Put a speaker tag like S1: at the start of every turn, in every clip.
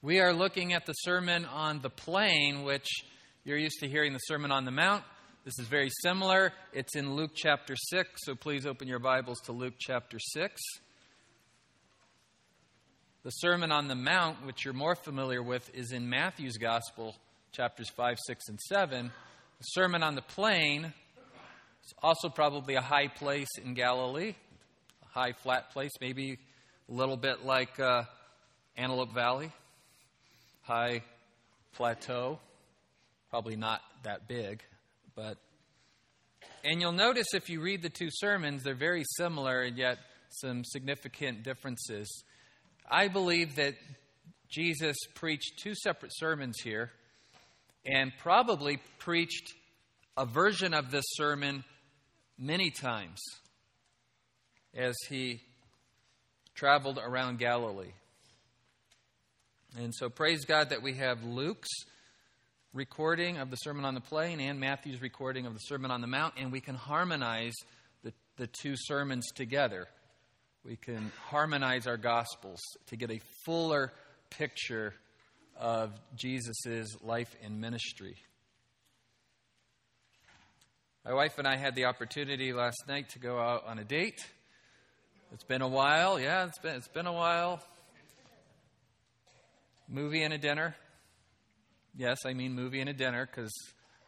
S1: We are looking at the Sermon on the Plain, which you're used to hearing the Sermon on the Mount. This is very similar. It's in Luke chapter 6, so please open your Bibles to Luke chapter 6. The Sermon on the Mount, which you're more familiar with, is in Matthew's Gospel, chapters 5, 6, and 7. The Sermon on the Plain is also probably a high place in Galilee, a high flat place, maybe a little bit like uh, Antelope Valley high plateau. Probably not that big, but. And you'll notice if you read the two sermons, they're very similar and yet some significant differences. I believe that Jesus preached two separate sermons here and probably preached a version of this sermon many times as he traveled around Galilee. And so praise God that we have Luke's recording of the Sermon on the Plain and Matthew's recording of the Sermon on the Mount, and we can harmonize the, the two sermons together. We can harmonize our Gospels to get a fuller picture of Jesus' life and ministry. My wife and I had the opportunity last night to go out on a date. It's been a while. Yeah, it's been, it's been a while. Movie and a dinner. Yes, I mean movie and a dinner because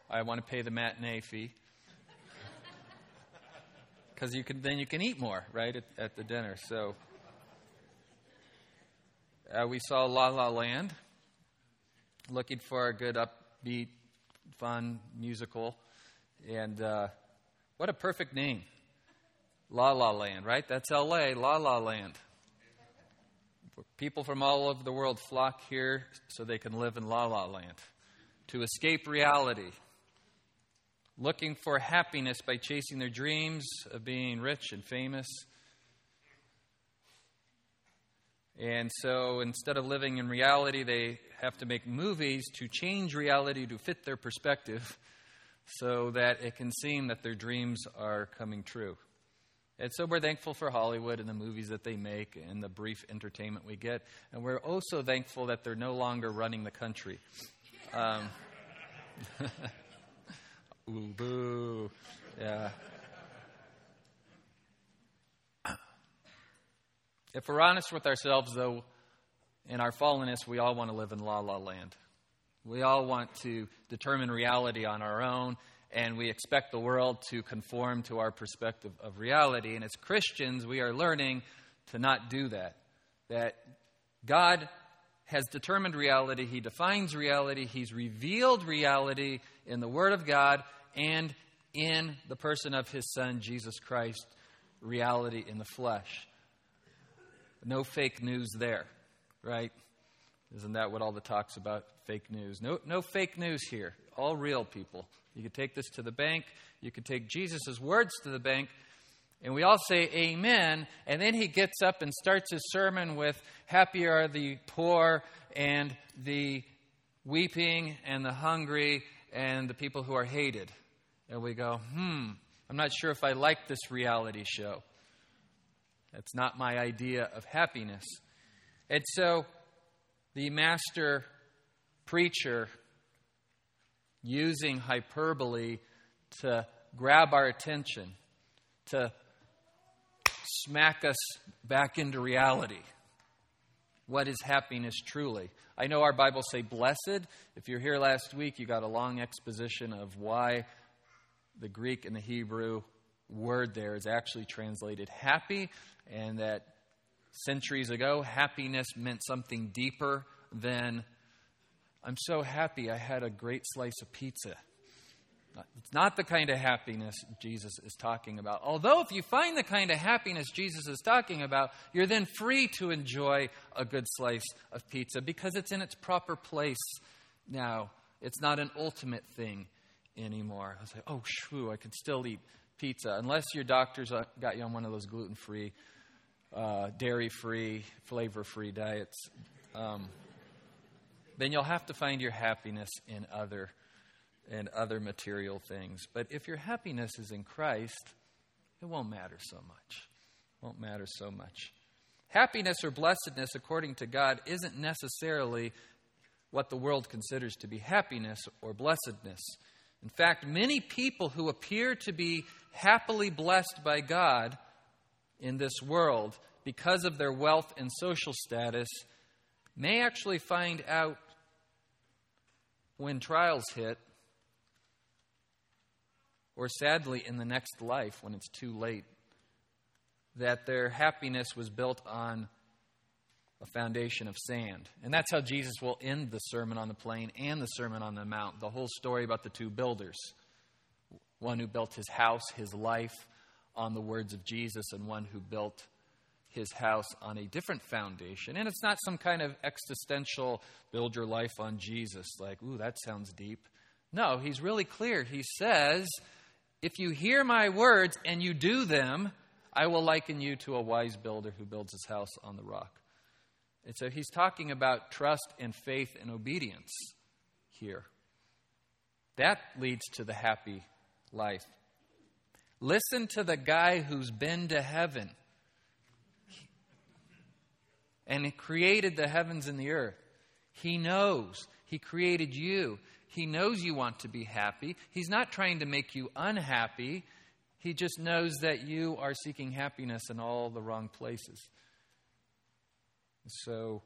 S1: I want to pay the matinee fee. Because you can then you can eat more right at, at the dinner. So uh, we saw La La Land, looking for a good upbeat, fun musical, and uh, what a perfect name, La La Land, right? That's L.A. La La Land. People from all over the world flock here so they can live in La La Land, to escape reality, looking for happiness by chasing their dreams of being rich and famous. And so instead of living in reality, they have to make movies to change reality to fit their perspective so that it can seem that their dreams are coming true. And so we're thankful for Hollywood and the movies that they make and the brief entertainment we get. And we're also thankful that they're no longer running the country. Um, ooh, boo. Yeah. If we're honest with ourselves, though, in our fallenness, we all want to live in la la land. We all want to determine reality on our own and we expect the world to conform to our perspective of reality. And as Christians, we are learning to not do that. That God has determined reality, He defines reality, He's revealed reality in the Word of God and in the person of His Son, Jesus Christ, reality in the flesh. No fake news there, right? Isn't that what all the talks about fake news? No, no fake news here. All real people. You could take this to the bank. You could take Jesus' words to the bank. And we all say amen. And then he gets up and starts his sermon with Happy are the poor and the weeping and the hungry and the people who are hated. And we go, hmm, I'm not sure if I like this reality show. That's not my idea of happiness. And so the master preacher using hyperbole to grab our attention, to smack us back into reality. What is happiness truly? I know our Bibles say blessed. If you're here last week, you got a long exposition of why the Greek and the Hebrew word there is actually translated happy, and that centuries ago, happiness meant something deeper than I'm so happy I had a great slice of pizza. It's not the kind of happiness Jesus is talking about. Although, if you find the kind of happiness Jesus is talking about, you're then free to enjoy a good slice of pizza because it's in its proper place now. It's not an ultimate thing anymore. I was like, oh, shoo, I can still eat pizza. Unless your doctor's uh, got you on one of those gluten free, uh, dairy free, flavor free diets. Um, then you'll have to find your happiness in other in other material things. But if your happiness is in Christ, it won't matter so much. It won't matter so much. Happiness or blessedness, according to God, isn't necessarily what the world considers to be happiness or blessedness. In fact, many people who appear to be happily blessed by God in this world because of their wealth and social status may actually find out when trials hit, or sadly in the next life when it's too late, that their happiness was built on a foundation of sand. And that's how Jesus will end the Sermon on the Plain and the Sermon on the Mount, the whole story about the two builders one who built his house, his life, on the words of Jesus, and one who built his house on a different foundation. And it's not some kind of existential build your life on Jesus, like, ooh, that sounds deep. No, he's really clear. He says, if you hear my words and you do them, I will liken you to a wise builder who builds his house on the rock. And so he's talking about trust and faith and obedience here. That leads to the happy life. Listen to the guy who's been to heaven and created the heavens and the earth. He knows. He created you. He knows you want to be happy. He's not trying to make you unhappy. He just knows that you are seeking happiness in all the wrong places. So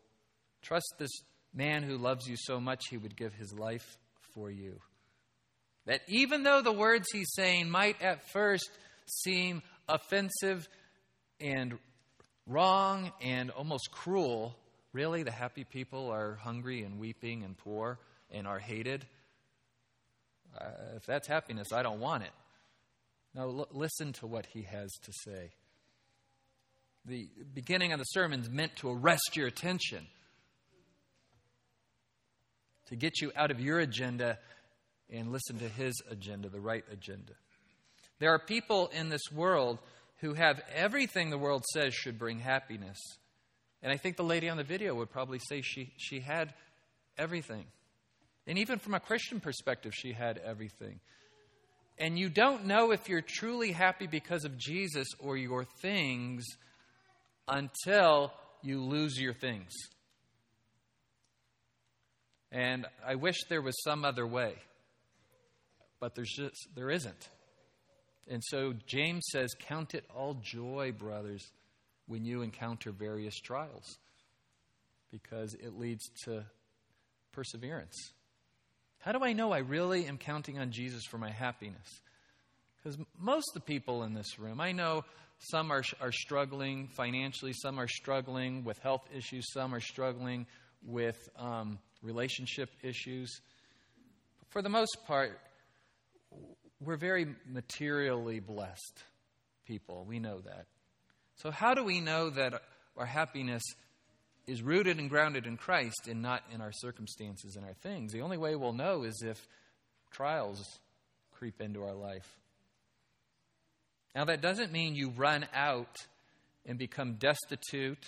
S1: trust this man who loves you so much he would give his life for you. That even though the words he's saying might at first seem offensive and wrong and almost cruel, really, the happy people are hungry and weeping and poor and are hated. Uh, if that's happiness, I don't want it. Now, l- listen to what he has to say. The beginning of the sermon is meant to arrest your attention, to get you out of your agenda and listen to his agenda, the right agenda. There are people in this world who have everything the world says should bring happiness. And I think the lady on the video would probably say she, she had everything. And even from a Christian perspective, she had everything. And you don't know if you're truly happy because of Jesus or your things until you lose your things. And I wish there was some other way, but there's just, there isn't. And so James says, Count it all joy, brothers, when you encounter various trials, because it leads to perseverance. How do I know I really am counting on Jesus for my happiness? Because most of the people in this room, I know some are, are struggling financially, some are struggling with health issues, some are struggling with um, relationship issues. But For the most part, we're very materially blessed people. We know that. So, how do we know that our happiness is rooted and grounded in Christ and not in our circumstances and our things? The only way we'll know is if trials creep into our life. Now, that doesn't mean you run out and become destitute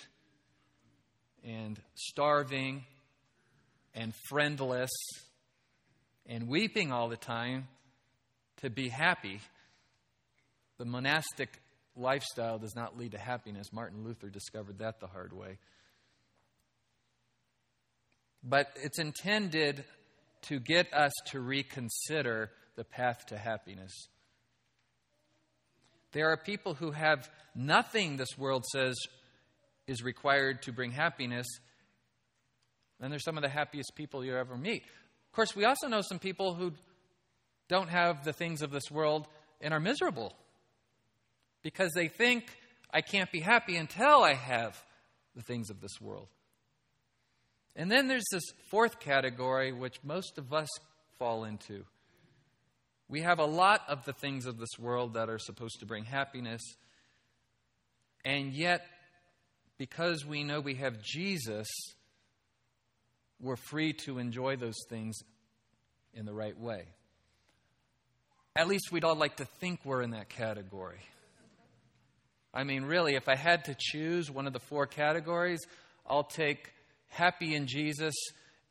S1: and starving and friendless and weeping all the time to be happy. The monastic lifestyle does not lead to happiness. Martin Luther discovered that the hard way. But it's intended to get us to reconsider the path to happiness. There are people who have nothing this world says is required to bring happiness, and they're some of the happiest people you ever meet. Of course, we also know some people who don't have the things of this world and are miserable because they think I can't be happy until I have the things of this world. And then there's this fourth category, which most of us fall into. We have a lot of the things of this world that are supposed to bring happiness, and yet, because we know we have Jesus, we're free to enjoy those things in the right way. At least we'd all like to think we're in that category. I mean, really, if I had to choose one of the four categories, I'll take happy in Jesus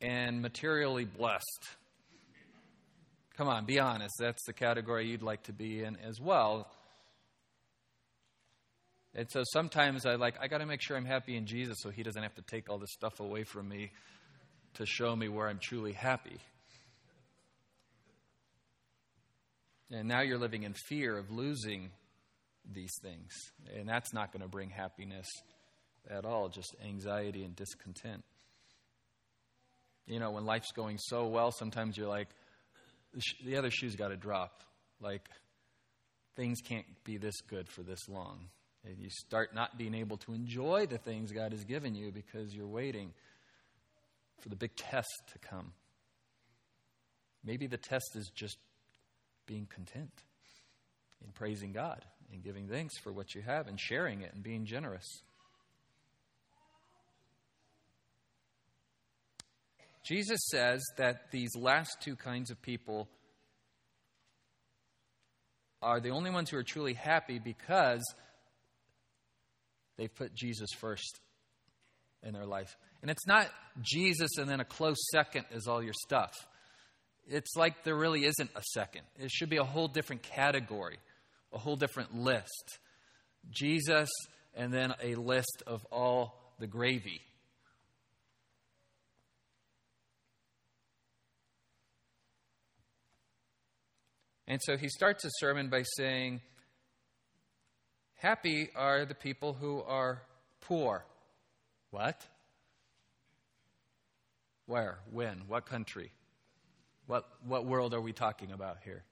S1: and materially blessed. Come on, be honest. That's the category you'd like to be in as well. And so sometimes I like I got to make sure I'm happy in Jesus so he doesn't have to take all this stuff away from me to show me where I'm truly happy. And now you're living in fear of losing these things. And that's not going to bring happiness at all, just anxiety and discontent. You know, when life's going so well, sometimes you're like, the, other shoe's got to drop. Like, things can't be this good for this long. And you start not being able to enjoy the things God has given you because you're waiting for the big test to come. Maybe the test is just being content in praising God and giving thanks for what you have and sharing it and being generous. Jesus says that these last two kinds of people are the only ones who are truly happy because they've put Jesus first in their life. And it's not Jesus and then a close second is all your stuff. It's like there really isn't a second. It should be a whole different category, a whole different list. Jesus and then a list of all the gravy. And so he starts his sermon by saying, Happy are the people who are poor. What? Where? When? What country? What, what world are we talking about here?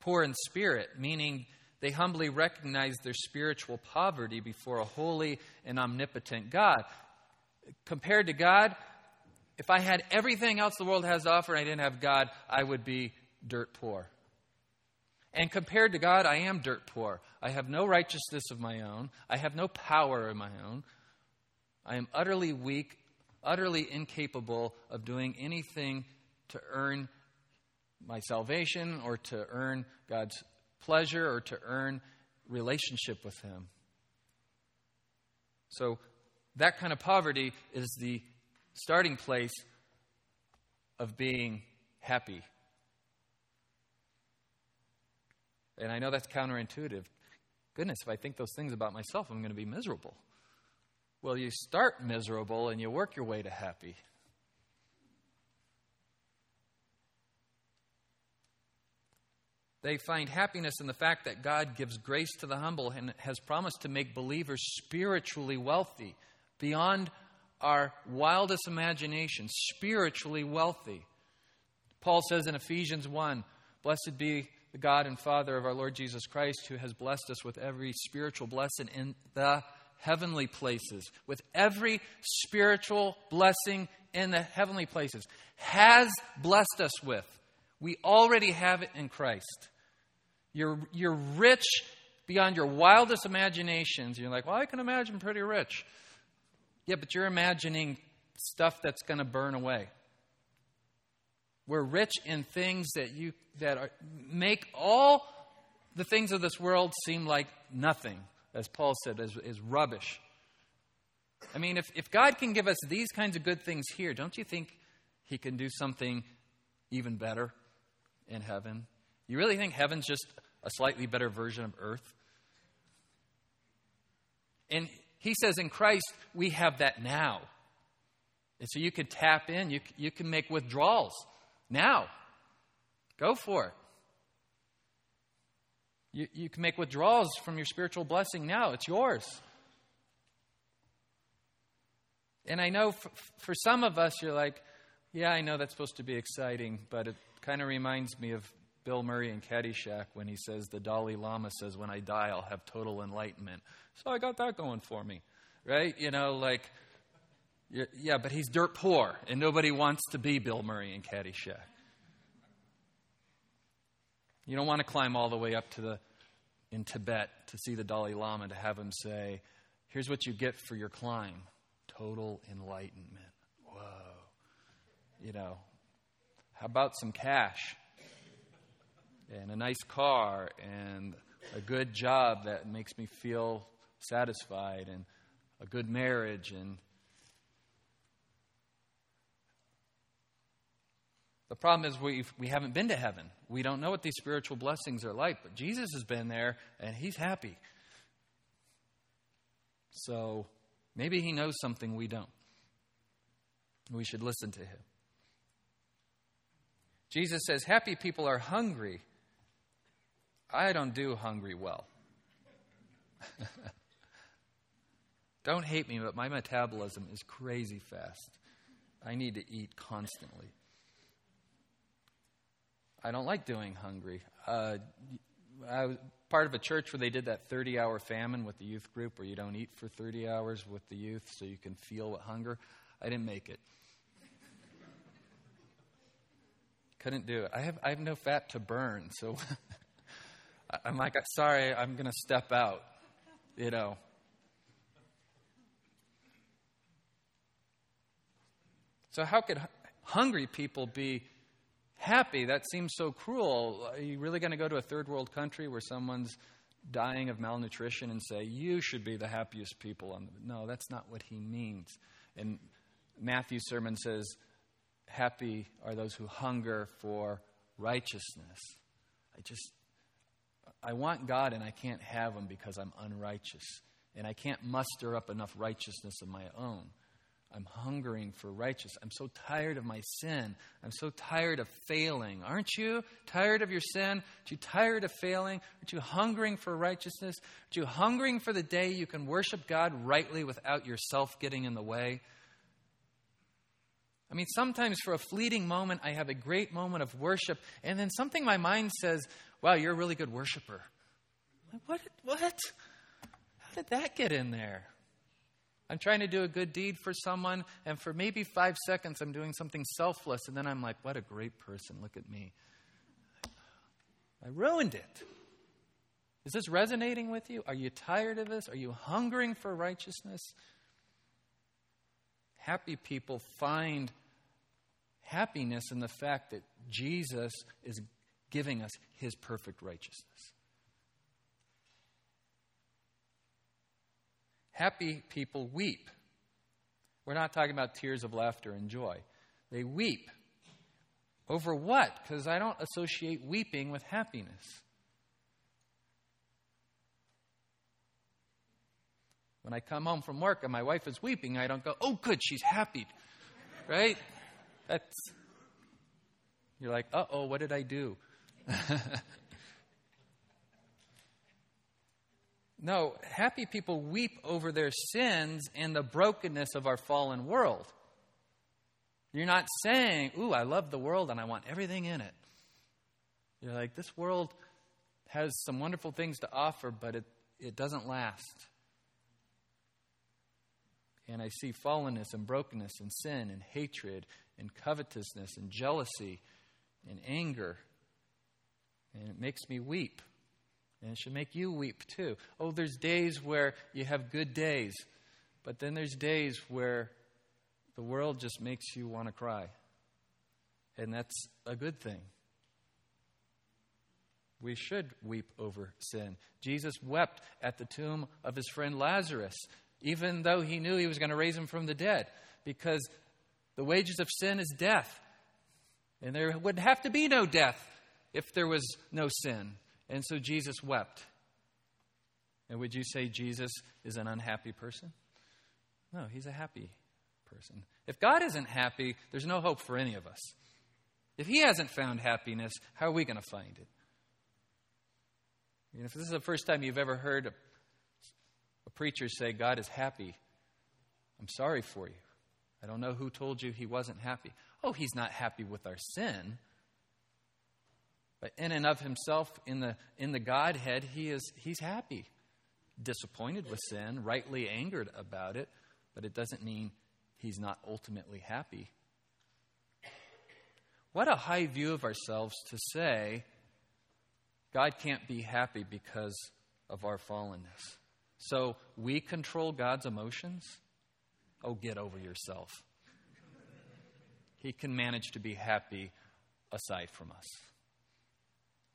S1: Poor in spirit, meaning they humbly recognize their spiritual poverty before a holy and omnipotent God. Compared to God, if I had everything else the world has to offer and I didn't have God, I would be dirt poor. And compared to God, I am dirt poor. I have no righteousness of my own. I have no power of my own. I am utterly weak, utterly incapable of doing anything to earn my salvation or to earn God's pleasure or to earn relationship with Him. So, that kind of poverty is the starting place of being happy. And I know that's counterintuitive. Goodness, if I think those things about myself, I'm going to be miserable. Well, you start miserable and you work your way to happy. They find happiness in the fact that God gives grace to the humble and has promised to make believers spiritually wealthy beyond our wildest imagination, spiritually wealthy. Paul says in Ephesians 1 Blessed be the God and Father of our Lord Jesus Christ, who has blessed us with every spiritual blessing in the heavenly places, with every spiritual blessing in the heavenly places, has blessed us with. We already have it in Christ. You're, you're rich beyond your wildest imaginations. You're like, well, I can imagine pretty rich. Yeah, but you're imagining stuff that's going to burn away. We're rich in things that you that are, make all the things of this world seem like nothing, as Paul said, is, as rubbish. I mean, if, if God can give us these kinds of good things here, don't you think He can do something even better in heaven? You really think heaven's just a slightly better version of earth? And he says in Christ, we have that now. And so you could tap in, you, you can make withdrawals now. Go for it. You, you can make withdrawals from your spiritual blessing now. It's yours. And I know for, for some of us, you're like, yeah, I know that's supposed to be exciting, but it kind of reminds me of Bill Murray in Caddyshack when he says, The Dalai Lama says, when I die, I'll have total enlightenment. So I got that going for me, right? You know, like, yeah, but he's dirt poor, and nobody wants to be Bill Murray in Caddyshack. You don't want to climb all the way up to the in Tibet to see the Dalai Lama to have him say, "Here's what you get for your climb: total enlightenment." Whoa, you know, how about some cash? and a nice car and a good job that makes me feel satisfied and a good marriage and the problem is we we haven't been to heaven. We don't know what these spiritual blessings are like, but Jesus has been there and he's happy. So maybe he knows something we don't. We should listen to him. Jesus says, Happy people are hungry. I don't do hungry well. don't hate me, but my metabolism is crazy fast. I need to eat constantly. I don't like doing hungry. Uh, I was part of a church where they did that 30 hour famine with the youth group where you don't eat for 30 hours with the youth so you can feel what hunger. I didn't make it. Couldn't do it. I have, I have no fat to burn, so I'm like, sorry, I'm going to step out, you know. So, how could hungry people be happy. That seems so cruel. Are you really going to go to a third world country where someone's dying of malnutrition and say, You should be the happiest people on the. No, that's not what he means. And Matthew's sermon says, Happy are those who hunger for righteousness. I just, I want God and I can't have him because I'm unrighteous. And I can't muster up enough righteousness of my own. I'm hungering for righteousness. I'm so tired of my sin. I'm so tired of failing. Aren't you tired of your sin? Aren't you tired of failing? Aren't you hungering for righteousness? Aren't you hungering for the day you can worship God rightly without yourself getting in the way? I mean, sometimes for a fleeting moment, I have a great moment of worship, and then something in my mind says, Wow, you're a really good worshiper. What? What? How did that get in there? I'm trying to do a good deed for someone, and for maybe five seconds, I'm doing something selfless, and then I'm like, what a great person. Look at me. I ruined it. Is this resonating with you? Are you tired of this? Are you hungering for righteousness? Happy people find happiness in the fact that Jesus is giving us his perfect righteousness. Happy people weep. We're not talking about tears of laughter and joy. They weep. Over what? Because I don't associate weeping with happiness. When I come home from work and my wife is weeping, I don't go, oh, good, she's happy. Right? That's. You're like, uh oh, what did I do? No, happy people weep over their sins and the brokenness of our fallen world. You're not saying, Ooh, I love the world and I want everything in it. You're like, This world has some wonderful things to offer, but it, it doesn't last. And I see fallenness and brokenness and sin and hatred and covetousness and jealousy and anger. And it makes me weep. And it should make you weep too. Oh, there's days where you have good days, but then there's days where the world just makes you want to cry. And that's a good thing. We should weep over sin. Jesus wept at the tomb of his friend Lazarus, even though he knew he was going to raise him from the dead, because the wages of sin is death. And there would have to be no death if there was no sin. And so Jesus wept. And would you say Jesus is an unhappy person? No, he's a happy person. If God isn't happy, there's no hope for any of us. If he hasn't found happiness, how are we going to find it? if this is the first time you've ever heard a, a preacher say, God is happy, I'm sorry for you. I don't know who told you he wasn't happy. Oh, he's not happy with our sin. But in and of himself, in the, in the Godhead, he is, he's happy. Disappointed with sin, rightly angered about it, but it doesn't mean he's not ultimately happy. What a high view of ourselves to say God can't be happy because of our fallenness. So we control God's emotions? Oh, get over yourself. He can manage to be happy aside from us.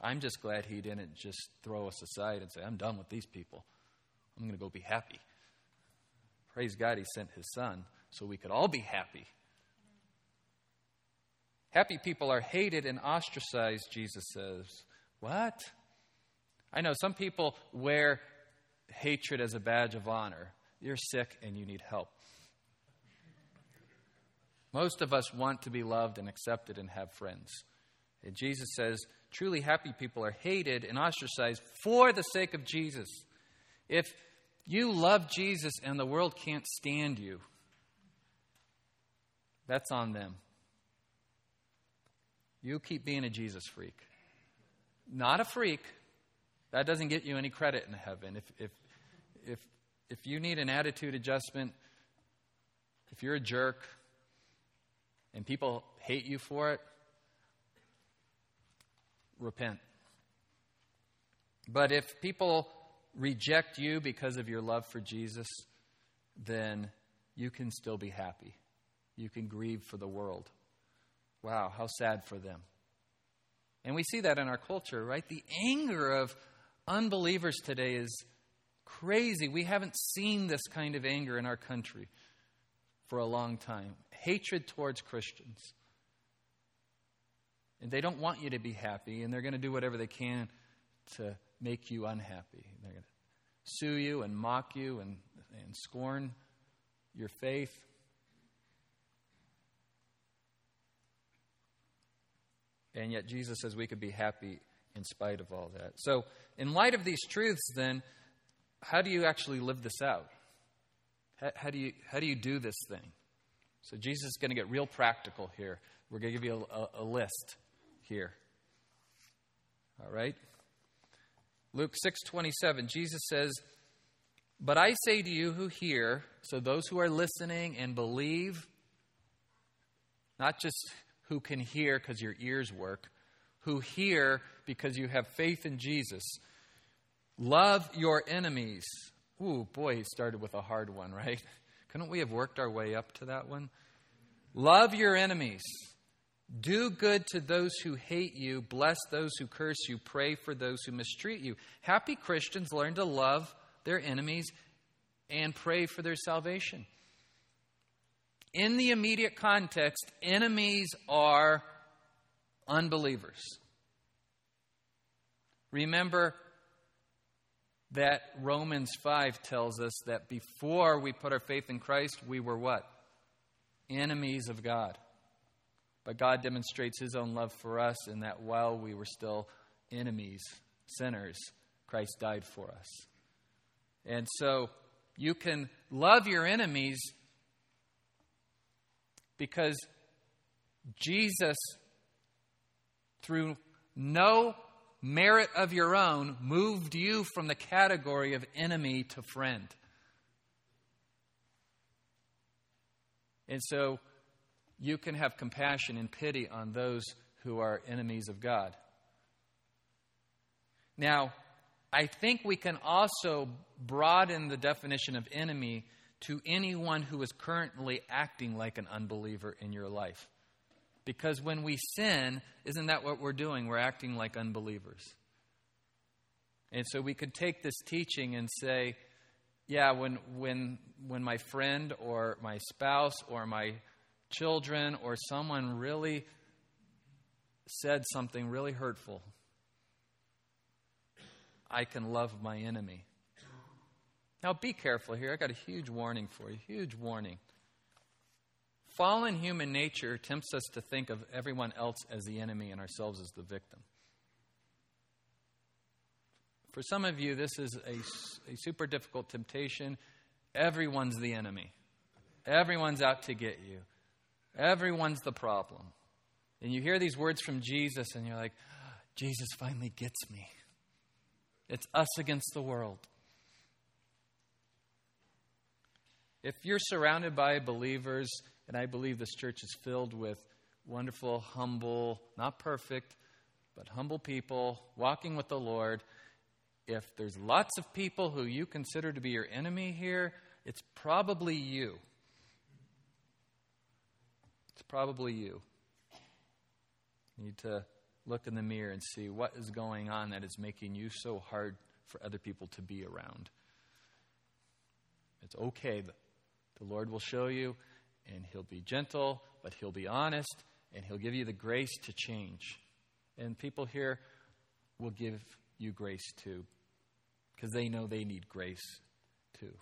S1: I'm just glad he didn't just throw us aside and say, I'm done with these people. I'm going to go be happy. Praise God, he sent his son so we could all be happy. Happy people are hated and ostracized, Jesus says. What? I know some people wear hatred as a badge of honor. You're sick and you need help. Most of us want to be loved and accepted and have friends. And Jesus says, truly happy people are hated and ostracized for the sake of Jesus. If you love Jesus and the world can't stand you, that's on them. You keep being a Jesus freak. Not a freak. That doesn't get you any credit in heaven. If, if, if, if you need an attitude adjustment, if you're a jerk and people hate you for it, repent. But if people reject you because of your love for Jesus, then you can still be happy. You can grieve for the world. Wow, how sad for them. And we see that in our culture, right? The anger of unbelievers today is crazy. We haven't seen this kind of anger in our country for a long time. Hatred towards Christians. And they don't want you to be happy, and they're going to do whatever they can to make you unhappy. They're going to sue you and mock you and, and scorn your faith. And yet, Jesus says we could be happy in spite of all that. So, in light of these truths, then, how do you actually live this out? How, how do, you, how do you do this thing? So, Jesus is going to get real practical here. We're going to give you a, a, a list here. All right? Luke 6:27 Jesus says, "But I say to you who hear, so those who are listening and believe, not just who can hear because your ears work, who hear because you have faith in Jesus. Love your enemies. Ooh, boy, he started with a hard one, right? Couldn't we have worked our way up to that one? Love your enemies. Do good to those who hate you. Bless those who curse you. Pray for those who mistreat you. Happy Christians learn to love their enemies and pray for their salvation. In the immediate context, enemies are unbelievers. Remember that Romans 5 tells us that before we put our faith in Christ, we were what? Enemies of God. But God demonstrates his own love for us in that while we were still enemies, sinners, Christ died for us. And so you can love your enemies because Jesus, through no merit of your own, moved you from the category of enemy to friend. And so you can have compassion and pity on those who are enemies of God. Now, I think we can also broaden the definition of enemy to anyone who is currently acting like an unbeliever in your life. Because when we sin, isn't that what we're doing? We're acting like unbelievers. And so we could take this teaching and say, yeah, when, when, when my friend or my spouse or my children or someone really said something really hurtful, I can love my enemy. Now, be careful here. I got a huge warning for you. Huge warning. Fallen human nature tempts us to think of everyone else as the enemy and ourselves as the victim. For some of you, this is a, a super difficult temptation. Everyone's the enemy, everyone's out to get you, everyone's the problem. And you hear these words from Jesus, and you're like, Jesus finally gets me. It's us against the world. If you're surrounded by believers, and I believe this church is filled with wonderful, humble, not perfect, but humble people walking with the Lord, if there's lots of people who you consider to be your enemy here, it's probably you. It's probably you. You need to look in the mirror and see what is going on that is making you so hard for other people to be around. It's okay the Lord will show you, and He'll be gentle, but He'll be honest, and He'll give you the grace to change. And people here will give you grace too, because they know they need grace too.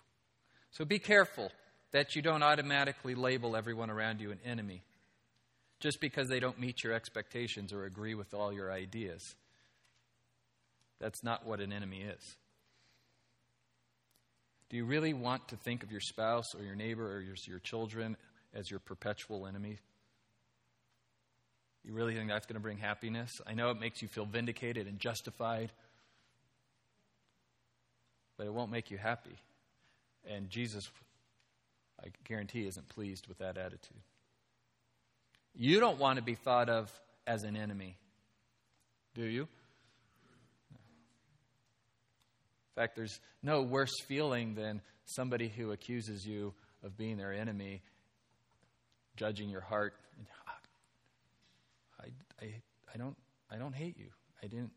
S1: So be careful that you don't automatically label everyone around you an enemy just because they don't meet your expectations or agree with all your ideas. That's not what an enemy is. Do you really want to think of your spouse or your neighbor or your, your children as your perpetual enemy? You really think that's going to bring happiness? I know it makes you feel vindicated and justified, but it won't make you happy. And Jesus, I guarantee, isn't pleased with that attitude. You don't want to be thought of as an enemy, do you? In fact, there's no worse feeling than somebody who accuses you of being their enemy, judging your heart. I, I, I, don't, I don't hate you. I didn't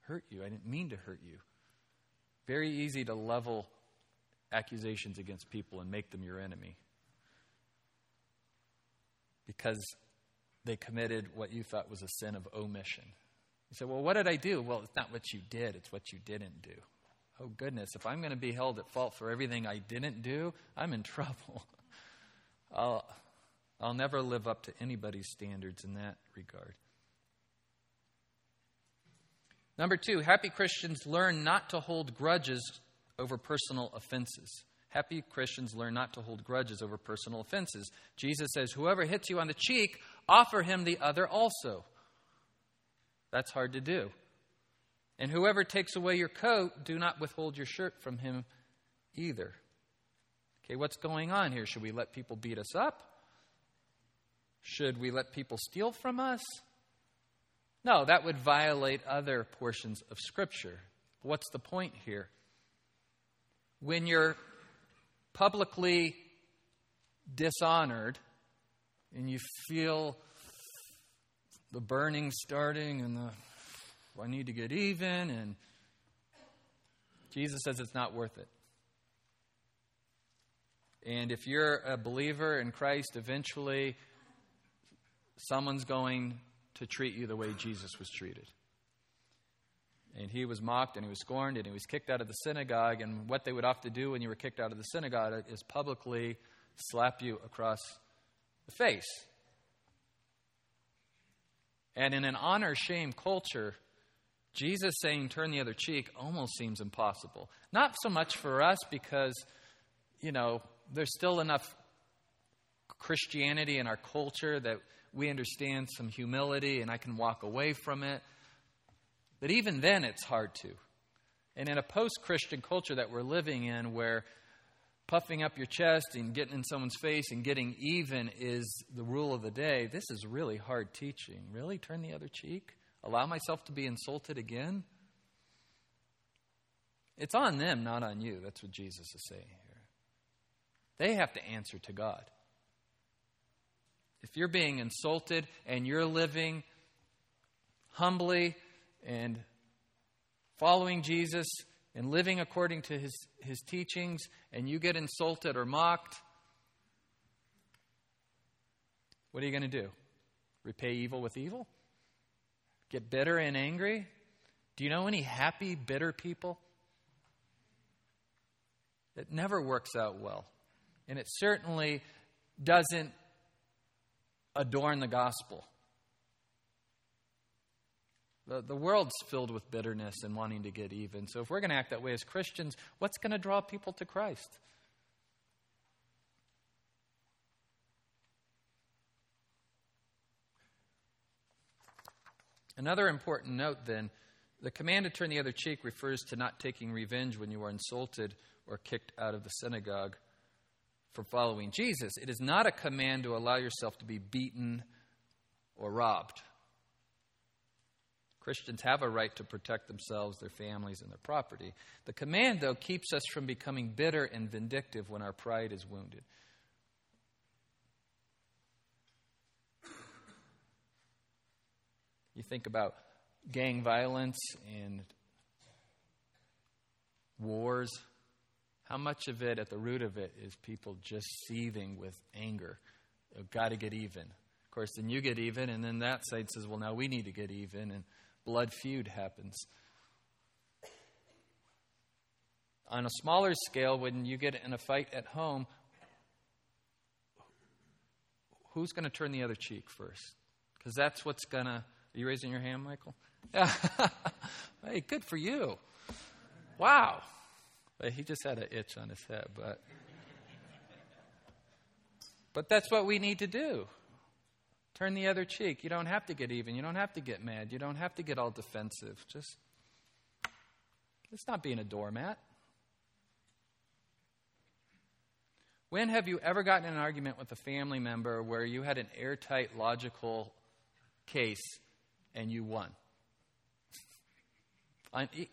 S1: hurt you. I didn't mean to hurt you. Very easy to level accusations against people and make them your enemy because they committed what you thought was a sin of omission. You say, Well, what did I do? Well, it's not what you did, it's what you didn't do. Oh, goodness, if I'm going to be held at fault for everything I didn't do, I'm in trouble. I'll, I'll never live up to anybody's standards in that regard. Number two, happy Christians learn not to hold grudges over personal offenses. Happy Christians learn not to hold grudges over personal offenses. Jesus says, Whoever hits you on the cheek, offer him the other also. That's hard to do. And whoever takes away your coat, do not withhold your shirt from him either. Okay, what's going on here? Should we let people beat us up? Should we let people steal from us? No, that would violate other portions of Scripture. What's the point here? When you're publicly dishonored and you feel the burning starting and the I need to get even and Jesus says it's not worth it. And if you're a believer in Christ, eventually someone's going to treat you the way Jesus was treated. And he was mocked and he was scorned and he was kicked out of the synagogue. And what they would to do when you were kicked out of the synagogue is publicly slap you across the face. And in an honor shame culture, Jesus saying turn the other cheek almost seems impossible. Not so much for us because, you know, there's still enough Christianity in our culture that we understand some humility and I can walk away from it. But even then, it's hard to. And in a post Christian culture that we're living in, where puffing up your chest and getting in someone's face and getting even is the rule of the day, this is really hard teaching. Really? Turn the other cheek? Allow myself to be insulted again? It's on them, not on you. That's what Jesus is saying here. They have to answer to God. If you're being insulted and you're living humbly and following Jesus and living according to his, his teachings, and you get insulted or mocked, what are you going to do? Repay evil with evil? Get bitter and angry? Do you know any happy, bitter people? It never works out well. And it certainly doesn't adorn the gospel. The, the world's filled with bitterness and wanting to get even. So if we're going to act that way as Christians, what's going to draw people to Christ? Another important note then the command to turn the other cheek refers to not taking revenge when you are insulted or kicked out of the synagogue for following Jesus. It is not a command to allow yourself to be beaten or robbed. Christians have a right to protect themselves, their families, and their property. The command, though, keeps us from becoming bitter and vindictive when our pride is wounded. You think about gang violence and wars. How much of it, at the root of it, is people just seething with anger? I've got to get even. Of course, then you get even, and then that side says, well, now we need to get even, and blood feud happens. On a smaller scale, when you get in a fight at home, who's going to turn the other cheek first? Because that's what's going to. Are you raising your hand, Michael? Yeah. hey, good for you. Wow. He just had an itch on his head, but. But that's what we need to do. Turn the other cheek. You don't have to get even. You don't have to get mad. You don't have to get all defensive. Just, it's not being a doormat. When have you ever gotten an argument with a family member where you had an airtight, logical case and you won?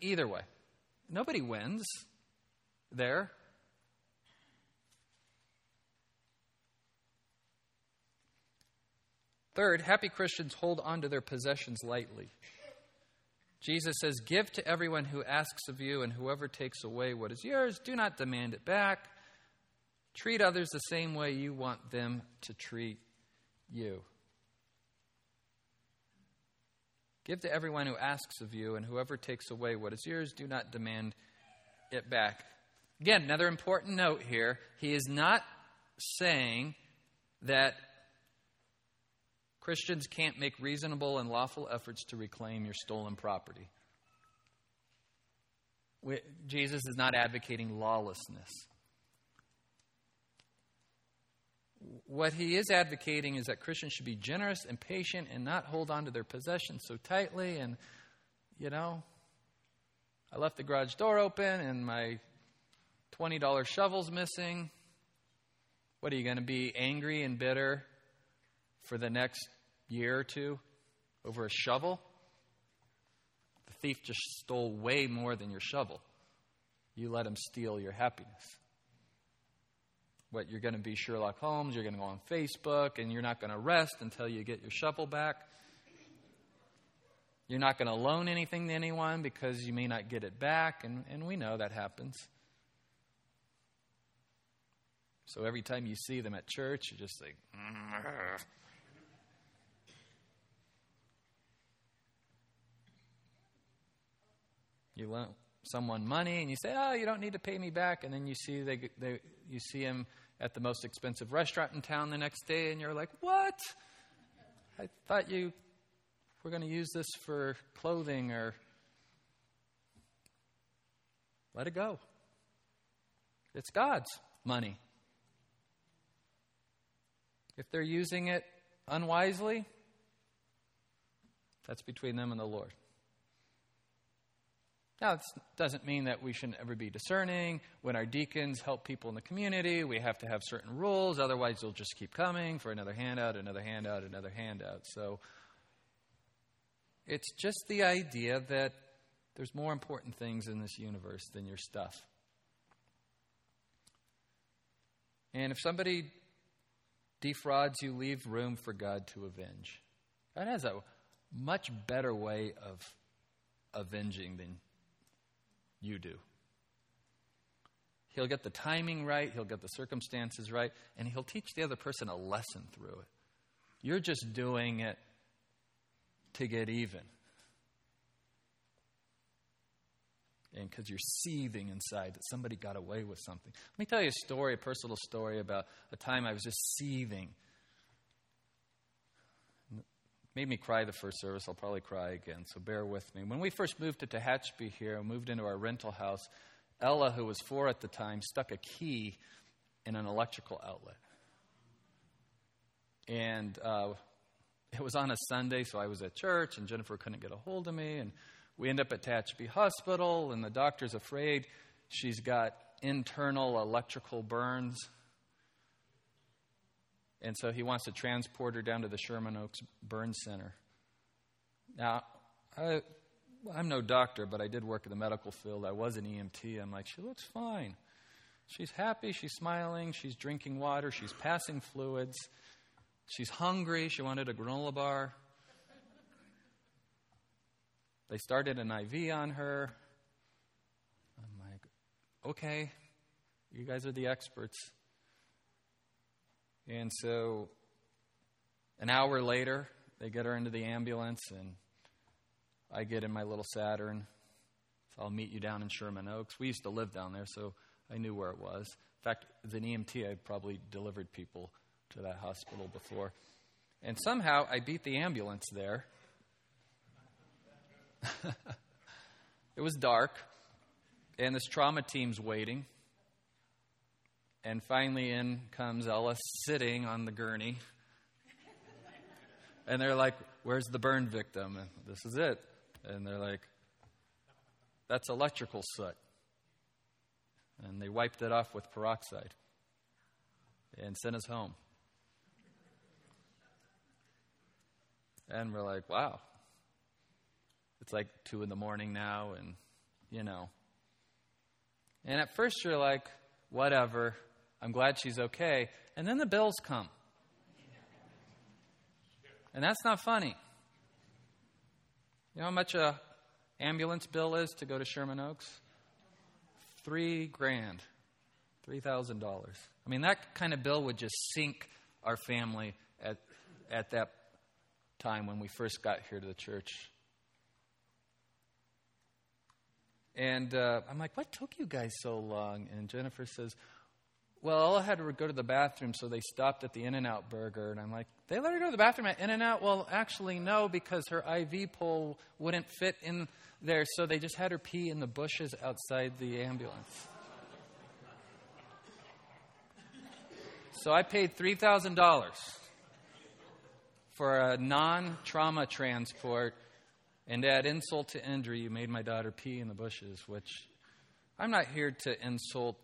S1: either way. Nobody wins there. Third, happy Christians hold on to their possessions lightly. Jesus says, Give to everyone who asks of you, and whoever takes away what is yours, do not demand it back. Treat others the same way you want them to treat you. Give to everyone who asks of you, and whoever takes away what is yours, do not demand it back. Again, another important note here. He is not saying that Christians can't make reasonable and lawful efforts to reclaim your stolen property. We, Jesus is not advocating lawlessness. What he is advocating is that Christians should be generous and patient and not hold on to their possessions so tightly. And, you know, I left the garage door open and my $20 shovel's missing. What are you going to be angry and bitter for the next year or two over a shovel? The thief just stole way more than your shovel. You let him steal your happiness. What, you're going to be Sherlock Holmes, you're going to go on Facebook, and you're not going to rest until you get your shovel back. You're not going to loan anything to anyone because you may not get it back, and, and we know that happens. So every time you see them at church, you're just like, mm you loan someone money and you say, "Oh, you don't need to pay me back," and then you see they, they you see him at the most expensive restaurant in town the next day, and you're like, "What? I thought you were going to use this for clothing or." Let it go. It's God's money. If they're using it unwisely, that's between them and the Lord. Now, it doesn't mean that we shouldn't ever be discerning. When our deacons help people in the community, we have to have certain rules. Otherwise, they'll just keep coming for another handout, another handout, another handout. So it's just the idea that there's more important things in this universe than your stuff. And if somebody defrauds you, leave room for God to avenge. God has a much better way of avenging than you do. He'll get the timing right, he'll get the circumstances right, and he'll teach the other person a lesson through it. You're just doing it to get even. And because you're seething inside that somebody got away with something. Let me tell you a story, a personal story about a time I was just seething made me cry the first service. I'll probably cry again, so bear with me. When we first moved to Tehachapi here moved into our rental house, Ella, who was four at the time, stuck a key in an electrical outlet. And uh, it was on a Sunday, so I was at church, and Jennifer couldn't get a hold of me. And we end up at Tehachapi Hospital, and the doctor's afraid she's got internal electrical burns and so he wants to transport her down to the Sherman Oaks Burn Center. Now, I, I'm no doctor, but I did work in the medical field. I was an EMT. I'm like, she looks fine. She's happy. She's smiling. She's drinking water. She's passing fluids. She's hungry. She wanted a granola bar. They started an IV on her. I'm like, okay, you guys are the experts. And so An hour later, they get her into the ambulance, and I get in my little Saturn. So I'll meet you down in Sherman Oaks. We used to live down there, so I knew where it was. In fact, as an EMT, I probably delivered people to that hospital before. And somehow I beat the ambulance there. it was dark, and this trauma team's waiting. And finally, in comes Ella sitting on the gurney. And they're like, Where's the burn victim? And this is it. And they're like, That's electrical soot. And they wiped it off with peroxide and sent us home. And we're like, Wow. It's like two in the morning now, and you know. And at first you're like, Whatever. I'm glad she's okay. And then the bills come. And that's not funny. You know how much a ambulance bill is to go to Sherman Oaks? Three grand, three thousand dollars. I mean, that kind of bill would just sink our family at at that time when we first got here to the church. And uh, I'm like, what took you guys so long? And Jennifer says, well, I had to go to the bathroom, so they stopped at the In N Out burger. And I'm like, they let her go to the bathroom at In N Out? Well, actually, no, because her IV pole wouldn't fit in there, so they just had her pee in the bushes outside the ambulance. So I paid $3,000 for a non trauma transport, and to add insult to injury, you made my daughter pee in the bushes, which I'm not here to insult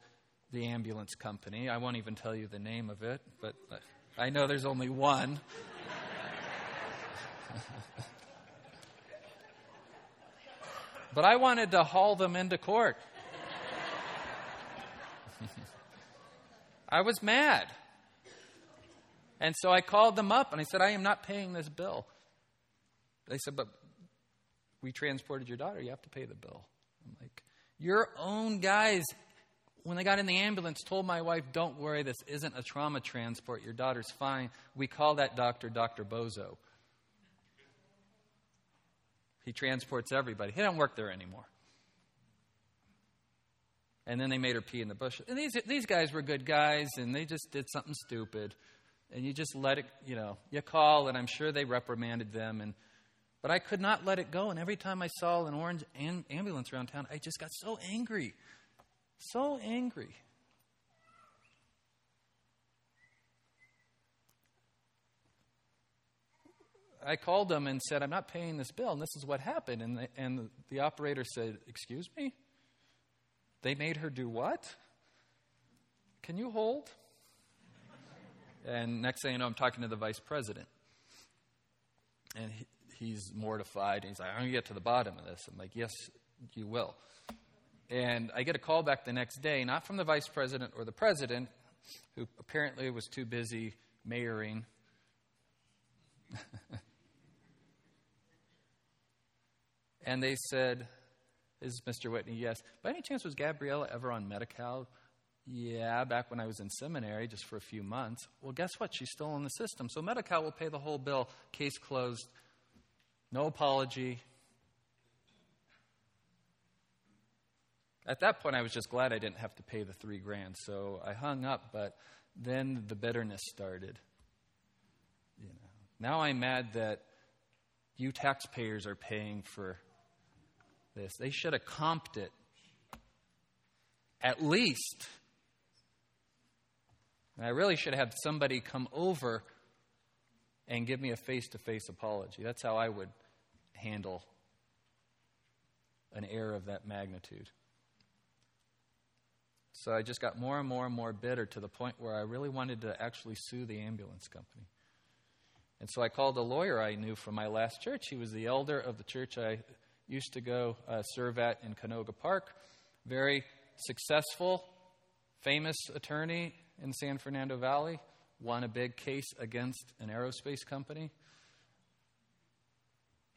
S1: the ambulance company. I won't even tell you the name of it, but I know there's only one. but I wanted to haul them into court. I was mad. And so I called them up and I said, I am not paying this bill. They said, But we transported your daughter. You have to pay the bill. I'm like, Your own guys when they got in the ambulance, told my wife, Don't worry, this isn't a trauma transport. Your daughter's fine. We call that doctor Dr. Bozo. He transports everybody. He don't work there anymore. And then they made her pee in the bush. And these, these guys were good guys, and they just did something stupid. And you just let it, you know, you call, and I'm sure they reprimanded them. And, but I could not let it go. And every time I saw an orange ambulance around town, I just got so angry. So angry. I called them and said, I'm not paying this bill, and this is what happened. And the, and the, operator said, Excuse me? They made her do what? Can you hold? And next thing you know, I'm talking to the vice president. And he, he's mortified. And he's like, I'm going to get to the bottom of this. I'm like, Yes, you will. And I get a call back the next day, not from the vice president or the president, who apparently was too busy mayoring. and they said, Is Mr. Whitney? Yes. By any chance, was Gabriella ever on Medi? Yeah, back when I was in seminary, just for a few months. Well, guess what? She's still in the system. So Medi will pay the whole bill. Case closed. No apology, At that point, I was just glad I didn't have to pay the three grand. So I hung up, but then the bitterness started. You know, now I'm mad that you taxpayers are paying for this. They should have comped it. At least. And I really should have somebody come over and give me a face to face apology. That's how I would handle an error of that magnitude. So I just got more and more and more bitter to the point where I really wanted to actually sue the ambulance company. And so I called a lawyer I knew from my last church. He was the elder of the church I used to go uh, serve at in Canoga Park. Very successful, famous attorney in San Fernando Valley. Won a big case against an aerospace company.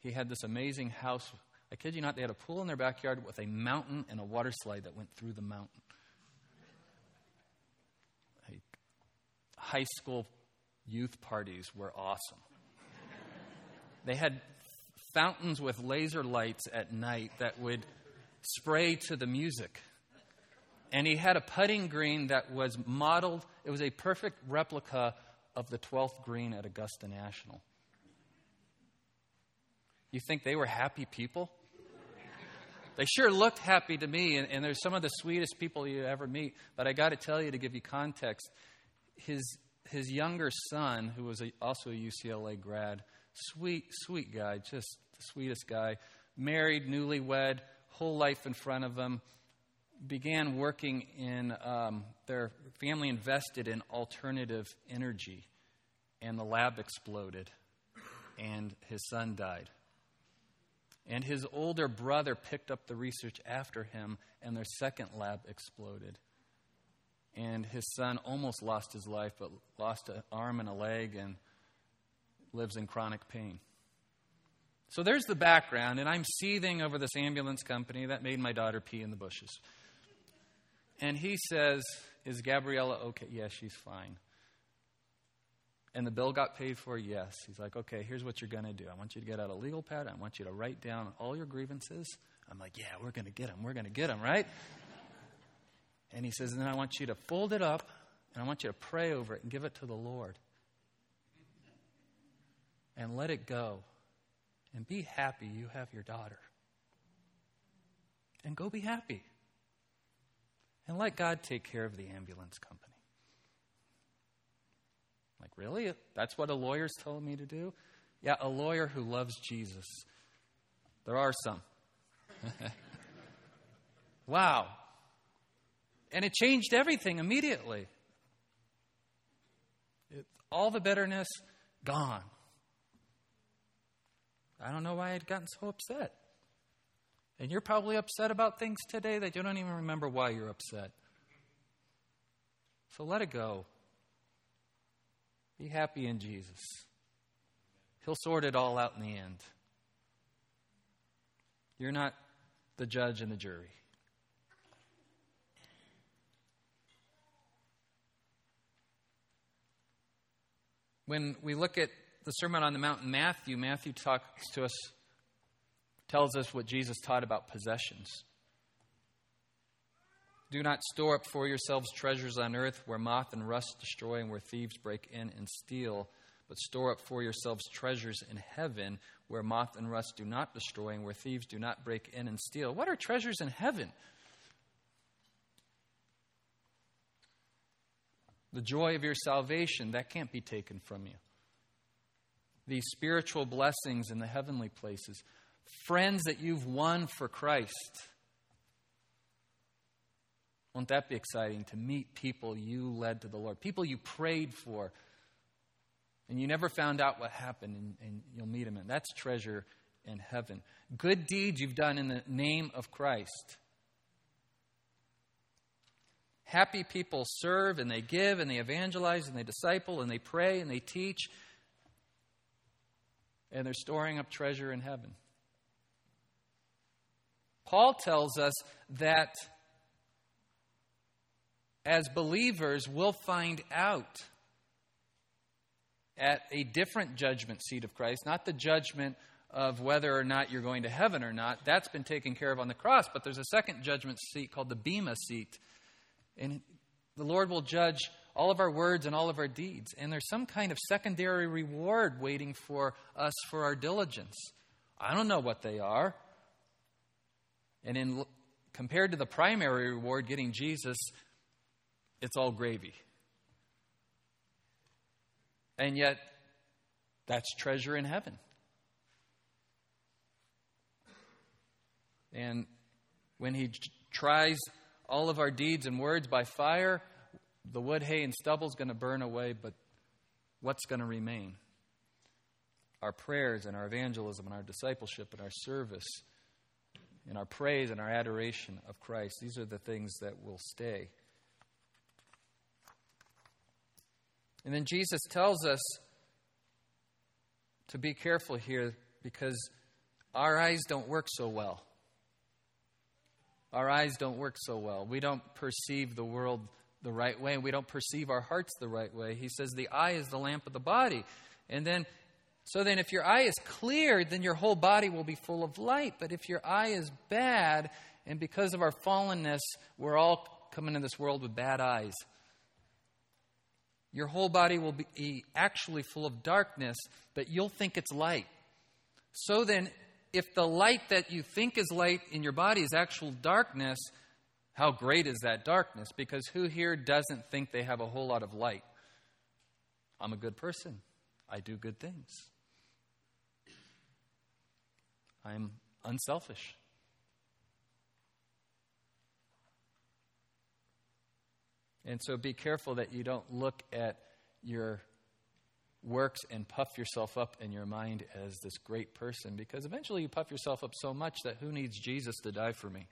S1: He had this amazing house. I kid you not, they had a pool in their backyard with a mountain and a water slide that went through the mountain. High school youth parties were awesome. they had fountains with laser lights at night that would spray to the music. And he had a putting green that was modeled, it was a perfect replica of the 12th green at Augusta National. You think they were happy people? They sure looked happy to me, and, and they're some of the sweetest people you ever meet. But I got to tell you, to give you context, his, his younger son, who was a, also a UCLA grad, sweet, sweet guy, just the sweetest guy, married, newlywed, whole life in front of him, began working in, um, their family invested in alternative energy, and the lab exploded, and his son died. And his older brother picked up the research after him, and their second lab exploded. And his son almost lost his life, but lost an arm and a leg and lives in chronic pain. So there's the background, and I'm seething over this ambulance company that made my daughter pee in the bushes. And he says, Is Gabriella okay? Yes, she's fine. And the bill got paid for? Yes. He's like, okay, here's what you're going to do. I want you to get out a legal pad. I want you to write down all your grievances. I'm like, yeah, we're going to get them. We're going to get them, right? And he says, and then I want you to fold it up and I want you to pray over it and give it to the Lord. And let it go. And be happy you have your daughter. And go be happy. And let God take care of the ambulance company. Like, really? That's what a lawyer's telling me to do? Yeah, a lawyer who loves Jesus. There are some. wow. And it changed everything immediately. It, all the bitterness, gone. I don't know why I'd gotten so upset. And you're probably upset about things today that you don't even remember why you're upset. So let it go. Be happy in Jesus. He'll sort it all out in the end. You're not the judge and the jury. When we look at the Sermon on the Mount in Matthew, Matthew talks to us, tells us what Jesus taught about possessions. Do not store up for yourselves treasures on earth where moth and rust destroy and where thieves break in and steal, but store up for yourselves treasures in heaven where moth and rust do not destroy and where thieves do not break in and steal. What are treasures in heaven? The joy of your salvation, that can't be taken from you. These spiritual blessings in the heavenly places, friends that you've won for Christ won't that be exciting to meet people you led to the Lord, people you prayed for, and you never found out what happened, and, and you'll meet them? And that's treasure in heaven. Good deeds you've done in the name of Christ. Happy people serve and they give and they evangelize and they disciple and they pray and they teach. And they're storing up treasure in heaven. Paul tells us that as believers, we'll find out at a different judgment seat of Christ, not the judgment of whether or not you're going to heaven or not. That's been taken care of on the cross, but there's a second judgment seat called the Bema seat. And the Lord will judge all of our words and all of our deeds. And there's some kind of secondary reward waiting for us for our diligence. I don't know what they are. And in compared to the primary reward, getting Jesus, it's all gravy. And yet, that's treasure in heaven. And when he tries all of our deeds and words by fire, the wood, hay, and stubble is going to burn away, but what's going to remain? Our prayers and our evangelism and our discipleship and our service and our praise and our adoration of Christ. These are the things that will stay. And then Jesus tells us to be careful here because our eyes don't work so well. Our eyes don't work so well. We don't perceive the world the right way we don't perceive our hearts the right way. He says the eye is the lamp of the body. And then, so then, if your eye is clear, then your whole body will be full of light. But if your eye is bad, and because of our fallenness, we're all coming in this world with bad eyes, your whole body will be actually full of darkness, but you'll think it's light. So then, if the light that you think is light in your body is actual darkness, how great is that darkness? Because who here doesn't think they have a whole lot of light? I'm a good person. I do good things. I'm unselfish. And so be careful that you don't look at your works and puff yourself up in your mind as this great person because eventually you puff yourself up so much that who needs Jesus to die for me?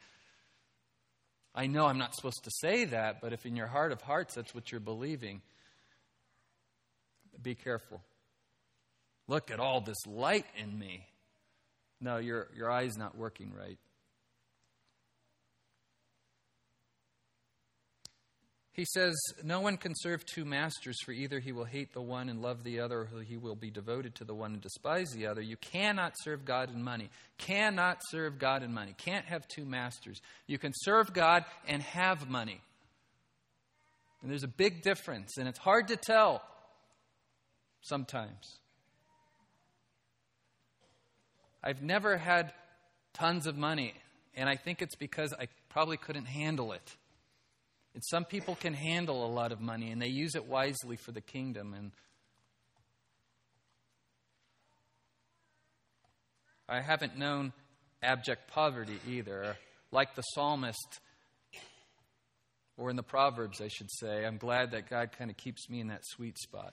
S1: I know I'm not supposed to say that, but if in your heart of hearts that's what you're believing, be careful. Look at all this light in me. No, your, your eye's not working right. He says, No one can serve two masters, for either he will hate the one and love the other, or he will be devoted to the one and despise the other. You cannot serve God and money. Cannot serve God and money. Can't have two masters. You can serve God and have money. And there's a big difference, and it's hard to tell sometimes. I've never had tons of money, and I think it's because I probably couldn't handle it. And some people can handle a lot of money and they use it wisely for the kingdom. And I haven't known abject poverty either. Like the psalmist, or in the Proverbs, I should say, I'm glad that God kind of keeps me in that sweet spot.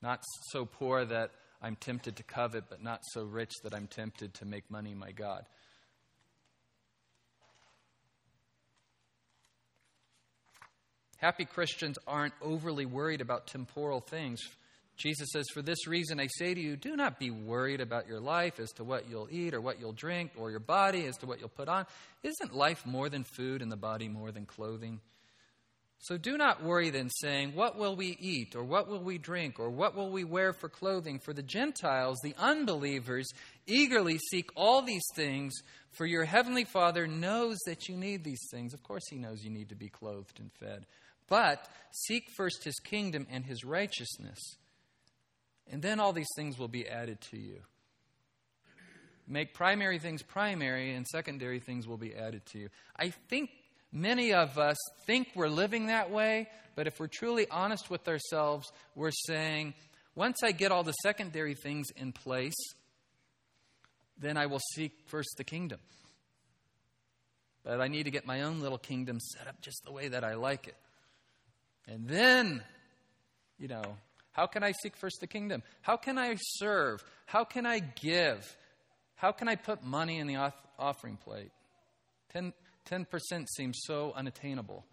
S1: Not so poor that I'm tempted to covet, but not so rich that I'm tempted to make money my God. Happy Christians aren't overly worried about temporal things. Jesus says, For this reason I say to you, do not be worried about your life as to what you'll eat or what you'll drink, or your body as to what you'll put on. Isn't life more than food and the body more than clothing? So do not worry then, saying, What will we eat, or what will we drink, or what will we wear for clothing? For the Gentiles, the unbelievers, eagerly seek all these things, for your heavenly Father knows that you need these things. Of course, He knows you need to be clothed and fed. But seek first his kingdom and his righteousness, and then all these things will be added to you. Make primary things primary, and secondary things will be added to you. I think many of us think we're living that way, but if we're truly honest with ourselves, we're saying, once I get all the secondary things in place, then I will seek first the kingdom. But I need to get my own little kingdom set up just the way that I like it. And then, you know, how can I seek first the kingdom? How can I serve? How can I give? How can I put money in the offering plate? 10, 10% seems so unattainable.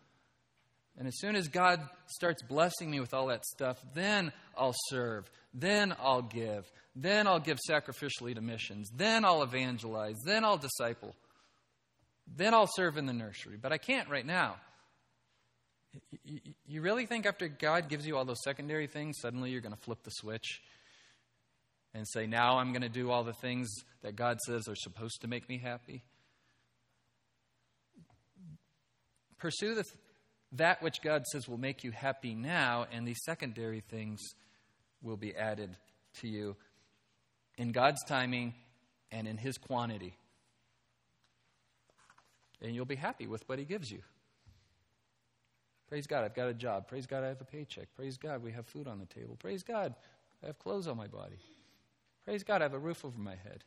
S1: And as soon as God starts blessing me with all that stuff, then I'll serve. Then I'll give. Then I'll give sacrificially to missions. Then I'll evangelize. Then I'll disciple. Then I'll serve in the nursery. But I can't right now. You really think after God gives you all those secondary things, suddenly you're going to flip the switch and say, now I'm going to do all the things that God says are supposed to make me happy? Pursue the, that which God says will make you happy now, and these secondary things will be added to you in God's timing and in His quantity. And you'll be happy with what He gives you. Praise God, I've got a job. Praise God, I have a paycheck. Praise God, we have food on the table. Praise God, I have clothes on my body. Praise God, I have a roof over my head.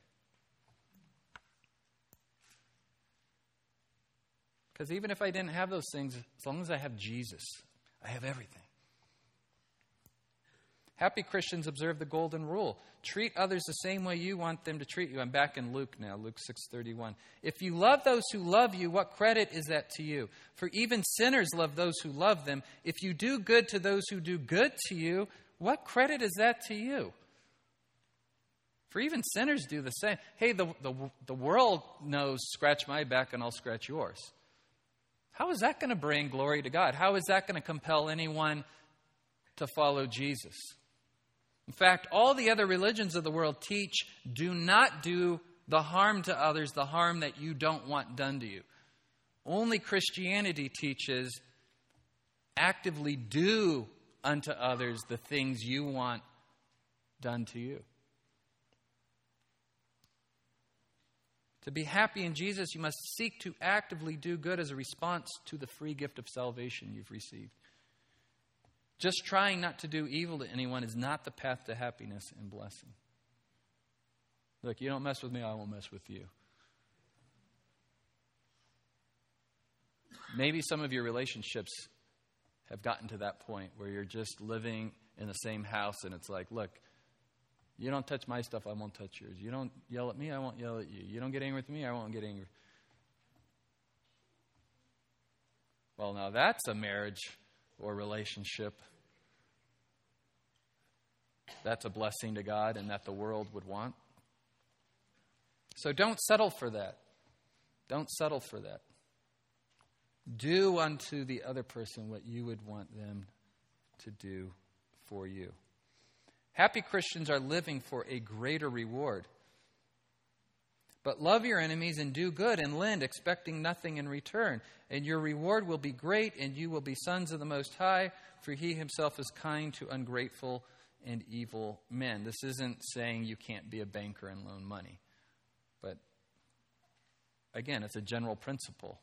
S1: Because even if I didn't have those things, as long as I have Jesus, I have everything. Happy Christians observe the golden rule. Treat others the same way you want them to treat you. I'm back in Luke now, Luke 6:31. If you love those who love you, what credit is that to you? For even sinners love those who love them. If you do good to those who do good to you, what credit is that to you? For even sinners do the same. Hey, the, the, the world knows scratch my back and I'll scratch yours. How is that going to bring glory to God? How is that going to compel anyone to follow Jesus? In fact, all the other religions of the world teach do not do the harm to others, the harm that you don't want done to you. Only Christianity teaches actively do unto others the things you want done to you. To be happy in Jesus, you must seek to actively do good as a response to the free gift of salvation you've received. Just trying not to do evil to anyone is not the path to happiness and blessing. Look, you don't mess with me, I won't mess with you. Maybe some of your relationships have gotten to that point where you're just living in the same house and it's like, look, you don't touch my stuff, I won't touch yours. You don't yell at me, I won't yell at you. You don't get angry with me, I won't get angry. Well, now that's a marriage or relationship. That's a blessing to God and that the world would want. So don't settle for that. Don't settle for that. Do unto the other person what you would want them to do for you. Happy Christians are living for a greater reward. But love your enemies and do good and lend, expecting nothing in return. And your reward will be great, and you will be sons of the Most High, for he himself is kind to ungrateful and evil men. This isn't saying you can't be a banker and loan money. But again, it's a general principle.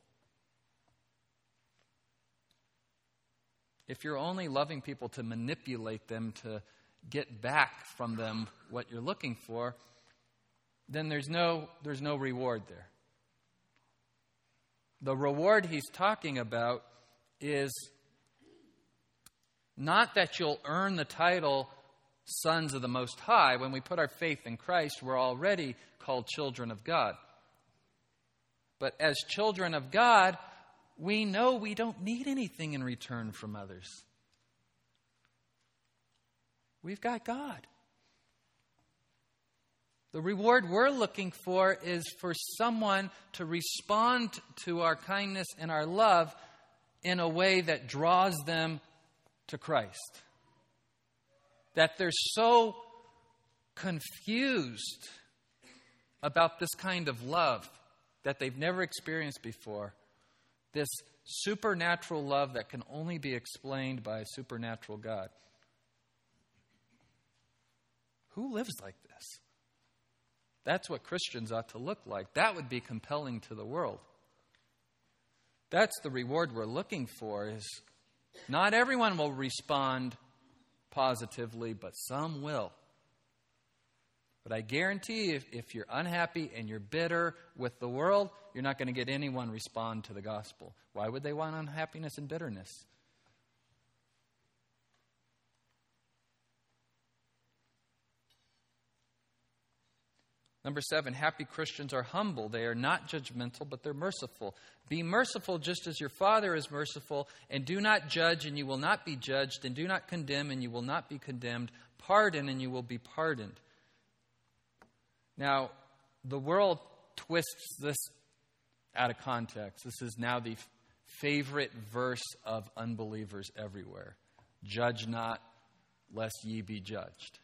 S1: If you're only loving people to manipulate them to get back from them what you're looking for, then there's no, there's no reward there. The reward he's talking about is not that you'll earn the title sons of the Most High. When we put our faith in Christ, we're already called children of God. But as children of God, we know we don't need anything in return from others. We've got God. The reward we're looking for is for someone to respond to our kindness and our love in a way that draws them to Christ. That they're so confused about this kind of love that they've never experienced before. This supernatural love that can only be explained by a supernatural God. Who lives like? That's what Christians ought to look like. That would be compelling to the world. That's the reward we're looking for is not everyone will respond positively, but some will. But I guarantee if, if you're unhappy and you're bitter with the world, you're not going to get anyone respond to the gospel. Why would they want unhappiness and bitterness? Number seven, happy Christians are humble. They are not judgmental, but they're merciful. Be merciful just as your Father is merciful, and do not judge, and you will not be judged, and do not condemn, and you will not be condemned. Pardon, and you will be pardoned. Now, the world twists this out of context. This is now the favorite verse of unbelievers everywhere Judge not, lest ye be judged.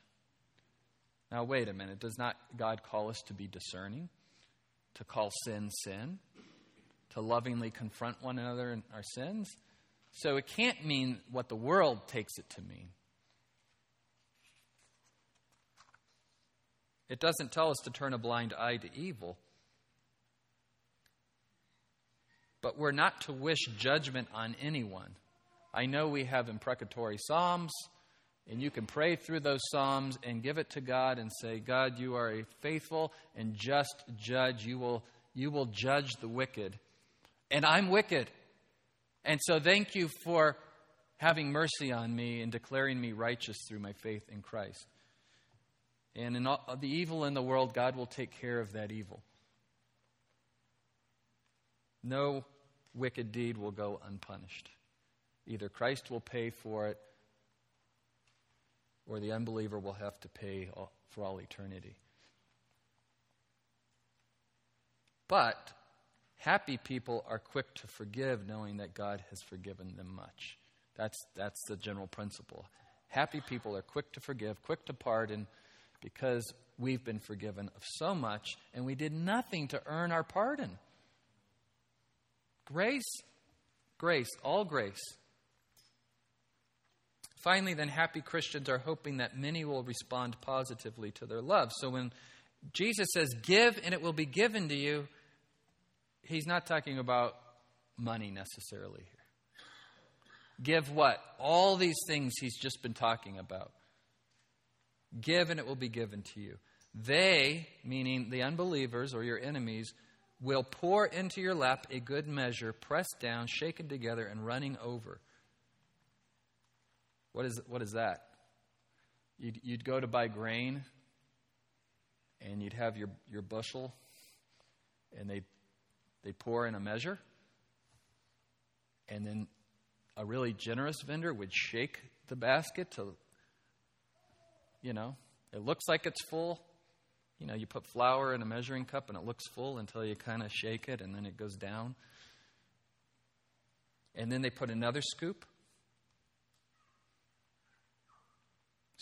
S1: Now, wait a minute. Does not God call us to be discerning? To call sin sin? To lovingly confront one another in our sins? So it can't mean what the world takes it to mean. It doesn't tell us to turn a blind eye to evil. But we're not to wish judgment on anyone. I know we have imprecatory psalms and you can pray through those Psalms and give it to God and say, God, you are a faithful and just judge. You will, you will judge the wicked. And I'm wicked. And so thank you for having mercy on me and declaring me righteous through my faith in Christ. And in all, the evil in the world, God will take care of that evil. No wicked deed will go unpunished. Either Christ will pay for it or the unbeliever will have to pay for all eternity. But Happy people are quick to forgive, knowing that God has forgiven them much. That's, that's the general principle. Happy people are quick to forgive, quick to pardon, because we've been forgiven of so much, and we did nothing to earn our pardon. Grace, grace, all grace. Finally, then, happy Christians are hoping that many will respond positively to their love. So when Jesus says, Give and it will be given to you, he's not talking about money necessarily here. Give what? All these things he's just been talking about. Give and it will be given to you. They, meaning the unbelievers or your enemies, will pour into your lap a good measure, pressed down, shaken together, and running over. What is, what is that? You'd, you'd go to buy grain, and you'd have your, your bushel, and they they pour in a measure, and then a really generous vendor would shake the basket to, you know, it looks like it's full. You know, you put flour in a measuring cup and it looks full until you kind of shake it and then it goes down. And then they put another scoop.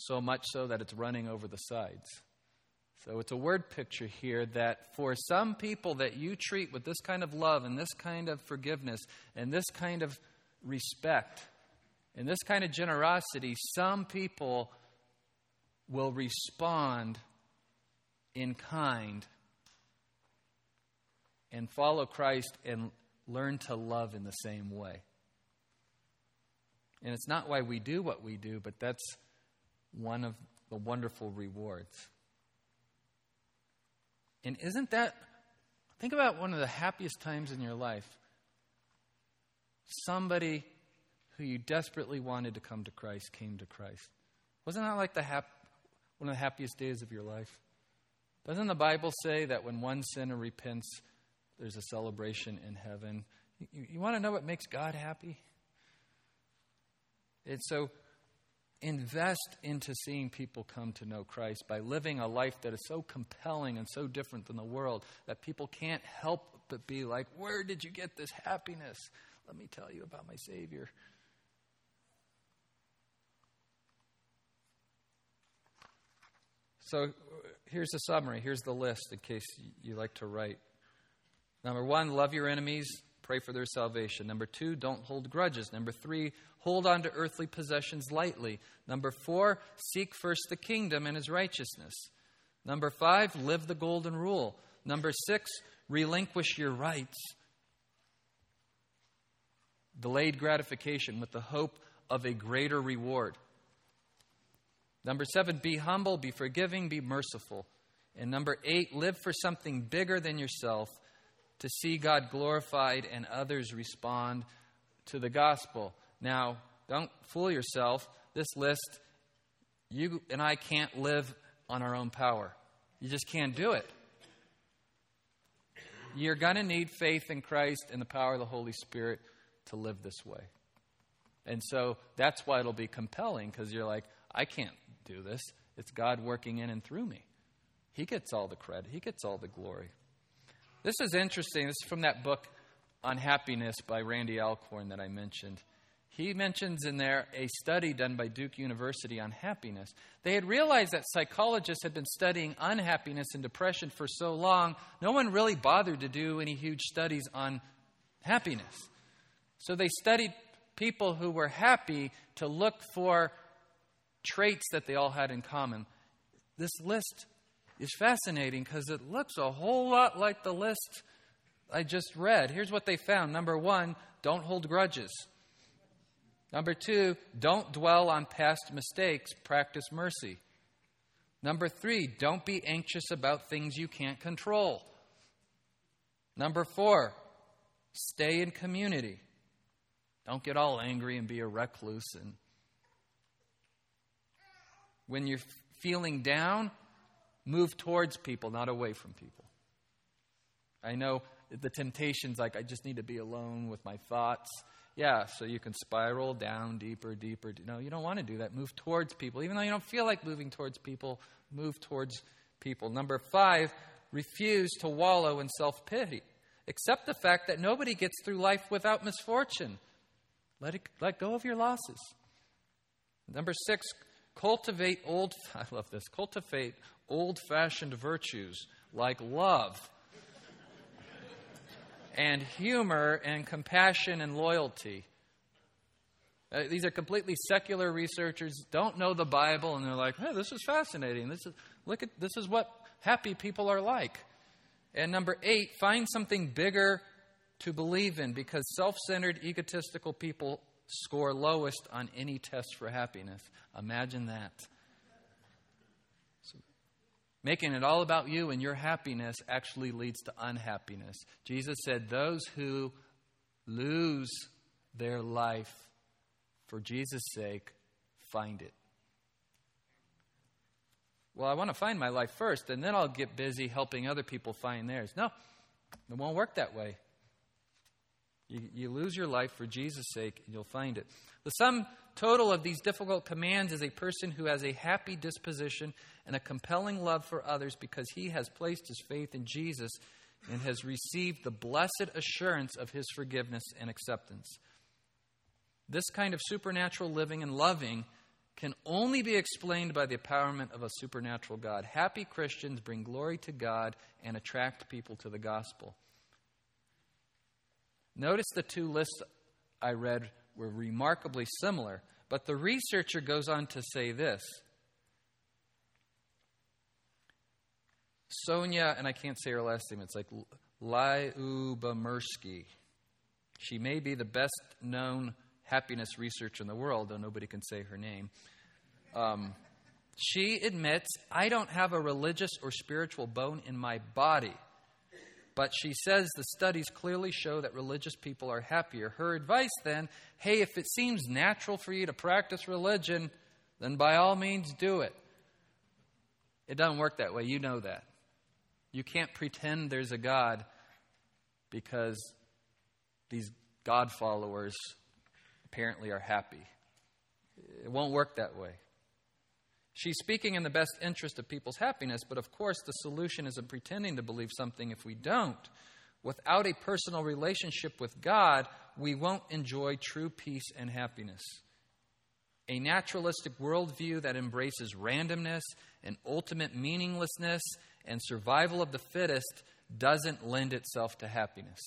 S1: So much so that it's running over the sides. So it's a word picture here that for some people that you treat with this kind of love and this kind of forgiveness and this kind of respect and this kind of generosity, some people will respond in kind and follow Christ and learn to love in the same way. And it's not why we do what we do, but that's one of the wonderful rewards. And isn't that, think about one of the happiest times in your life. Somebody who you desperately wanted to come to Christ came to Christ. Wasn't that like the hap- one of the happiest days of your life? Doesn't the Bible say that when one sinner repents, there's a celebration in heaven? You, you want to know what makes God happy? It's so invest into seeing people come to know Christ by living a life that is so compelling and so different than the world that people can't help but be like, Where did you get this happiness? Let me tell you about my Savior. So here's the summary. Here's the list in case you like to write. Number one, love your enemies, pray for their salvation. Number two, don't hold grudges. Number three, hold on to earthly possessions lightly. Number four, seek first the kingdom and his righteousness. Number five, live the golden rule. Number six, relinquish your rights. Delayed gratification with the hope of a greater reward. Number seven, be humble, be forgiving, be merciful. And number eight, live for something bigger than yourself to see God glorified and others respond to the gospel. Now, don't fool yourself. This list, you and I can't live on our own power. You just can't do it. You're going to need faith in Christ and the power of the Holy Spirit to live this way. And so that's why it'll be compelling because you're like, I can't do this. It's God working in and through me. He gets all the credit, He gets all the glory. This is interesting. This is from that book on happiness by Randy Alcorn that I mentioned. He mentions in there a study done by Duke University on happiness. They had realized that psychologists had been studying unhappiness and depression for so long, no one really bothered to do any huge studies on happiness. So they studied people who were happy to look for traits that they all had in common. This list is fascinating because it looks a whole lot like the list I just read. Here's what they found. Number one, don't hold grudges. Number two, don't dwell on past mistakes, practice mercy. Number three, don't be anxious about things you can't control. Number four, stay in community. Don't get all angry and be a recluse. And when you're feeling down, move towards people, not away from people. I know the temptation's like, I just need to be alone with my thoughts. Yeah, so you can spiral down deeper, deeper. No, you don't want to do that. Move towards people. Even though you don't feel like moving towards people, move towards people. Number five, refuse to wallow in self pity. Accept the fact that nobody gets through life without misfortune. Let, it, let go of your losses. Number six, cultivate old, I love this, cultivate old fashioned virtues like love and humor and compassion and loyalty. Uh, these are completely secular researchers, don't know the Bible, and they're like, hey, this is fascinating. This is, look at, this is what happy people are like. And number eight, find something bigger to believe in because self centered, egotistical people score lowest on any test for happiness. Imagine that. Making it all about you and your happiness actually leads to unhappiness. Jesus said, Those who lose their life for Jesus' sake, find it. Well, I want to find my life first, and then I'll get busy helping other people find theirs. No, it won't work that way. You, you lose your life for Jesus' sake, and you'll find it. The sum total of these difficult commands is a person who has a happy disposition and a compelling love for others because he has placed his faith in Jesus and has received the blessed assurance of his forgiveness and acceptance. This kind of supernatural living and loving can only be explained by the empowerment of a supernatural God. Happy Christians bring glory to God and attract people to the gospel. Notice the two lists I read were remarkably similar, but the researcher goes on to say this. Sonja, and I can't say her last name, it's like Lyubomirsky. She may be the best known happiness researcher in the world, though nobody can say her name. Um, she admits, I don't have a religious or spiritual bone in my body. But she says the studies clearly show that religious people are happier. Her advice then hey, if it seems natural for you to practice religion, then by all means do it. It doesn't work that way. You know that. You can't pretend there's a God because these God followers apparently are happy. It won't work that way. She's speaking in the best interest of people's happiness, but of course, the solution isn't pretending to believe something if we don't. Without a personal relationship with God, we won't enjoy true peace and happiness. A naturalistic worldview that embraces randomness and ultimate meaninglessness and survival of the fittest doesn't lend itself to happiness.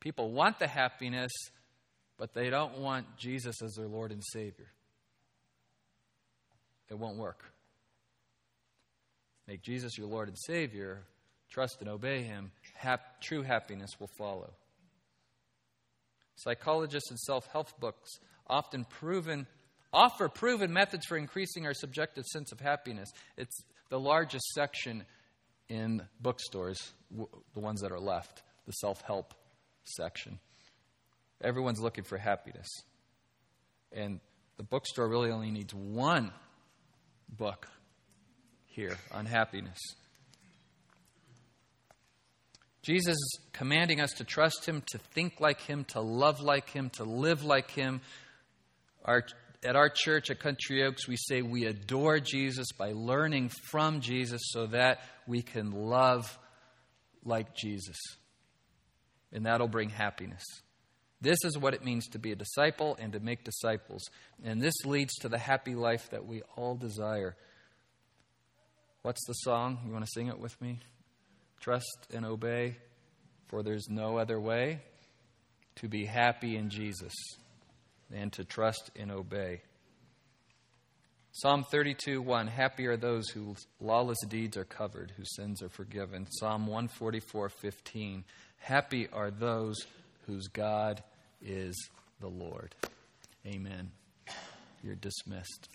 S1: People want the happiness, but they don't want Jesus as their Lord and Savior it won't work. Make Jesus your Lord and Savior, trust and obey Him, hap- true happiness will follow. Psychologists and self help books often proven, offer proven methods for increasing our subjective sense of happiness. It's the largest section in bookstores, the ones that are left, the self help section. Everyone's looking for happiness. And the bookstore really only needs one book here on happiness. Jesus is commanding us to trust Him, to think like Him, to love like Him, to live like Him. Our, at our church at Country Oaks, we say we adore Jesus by learning from Jesus so that we can love like Jesus. And that'll bring happiness. This is what it means to be a disciple and to make disciples. And this leads to the happy life that we all desire. What's the song? You want to sing it with me? Trust and obey, for there's no other way to be happy in Jesus than to trust and obey. Psalm 32 1 Happy are those whose lawless deeds are covered, whose sins are forgiven. Psalm 144 15 Happy are those whose God is the Lord. Amen. You're dismissed.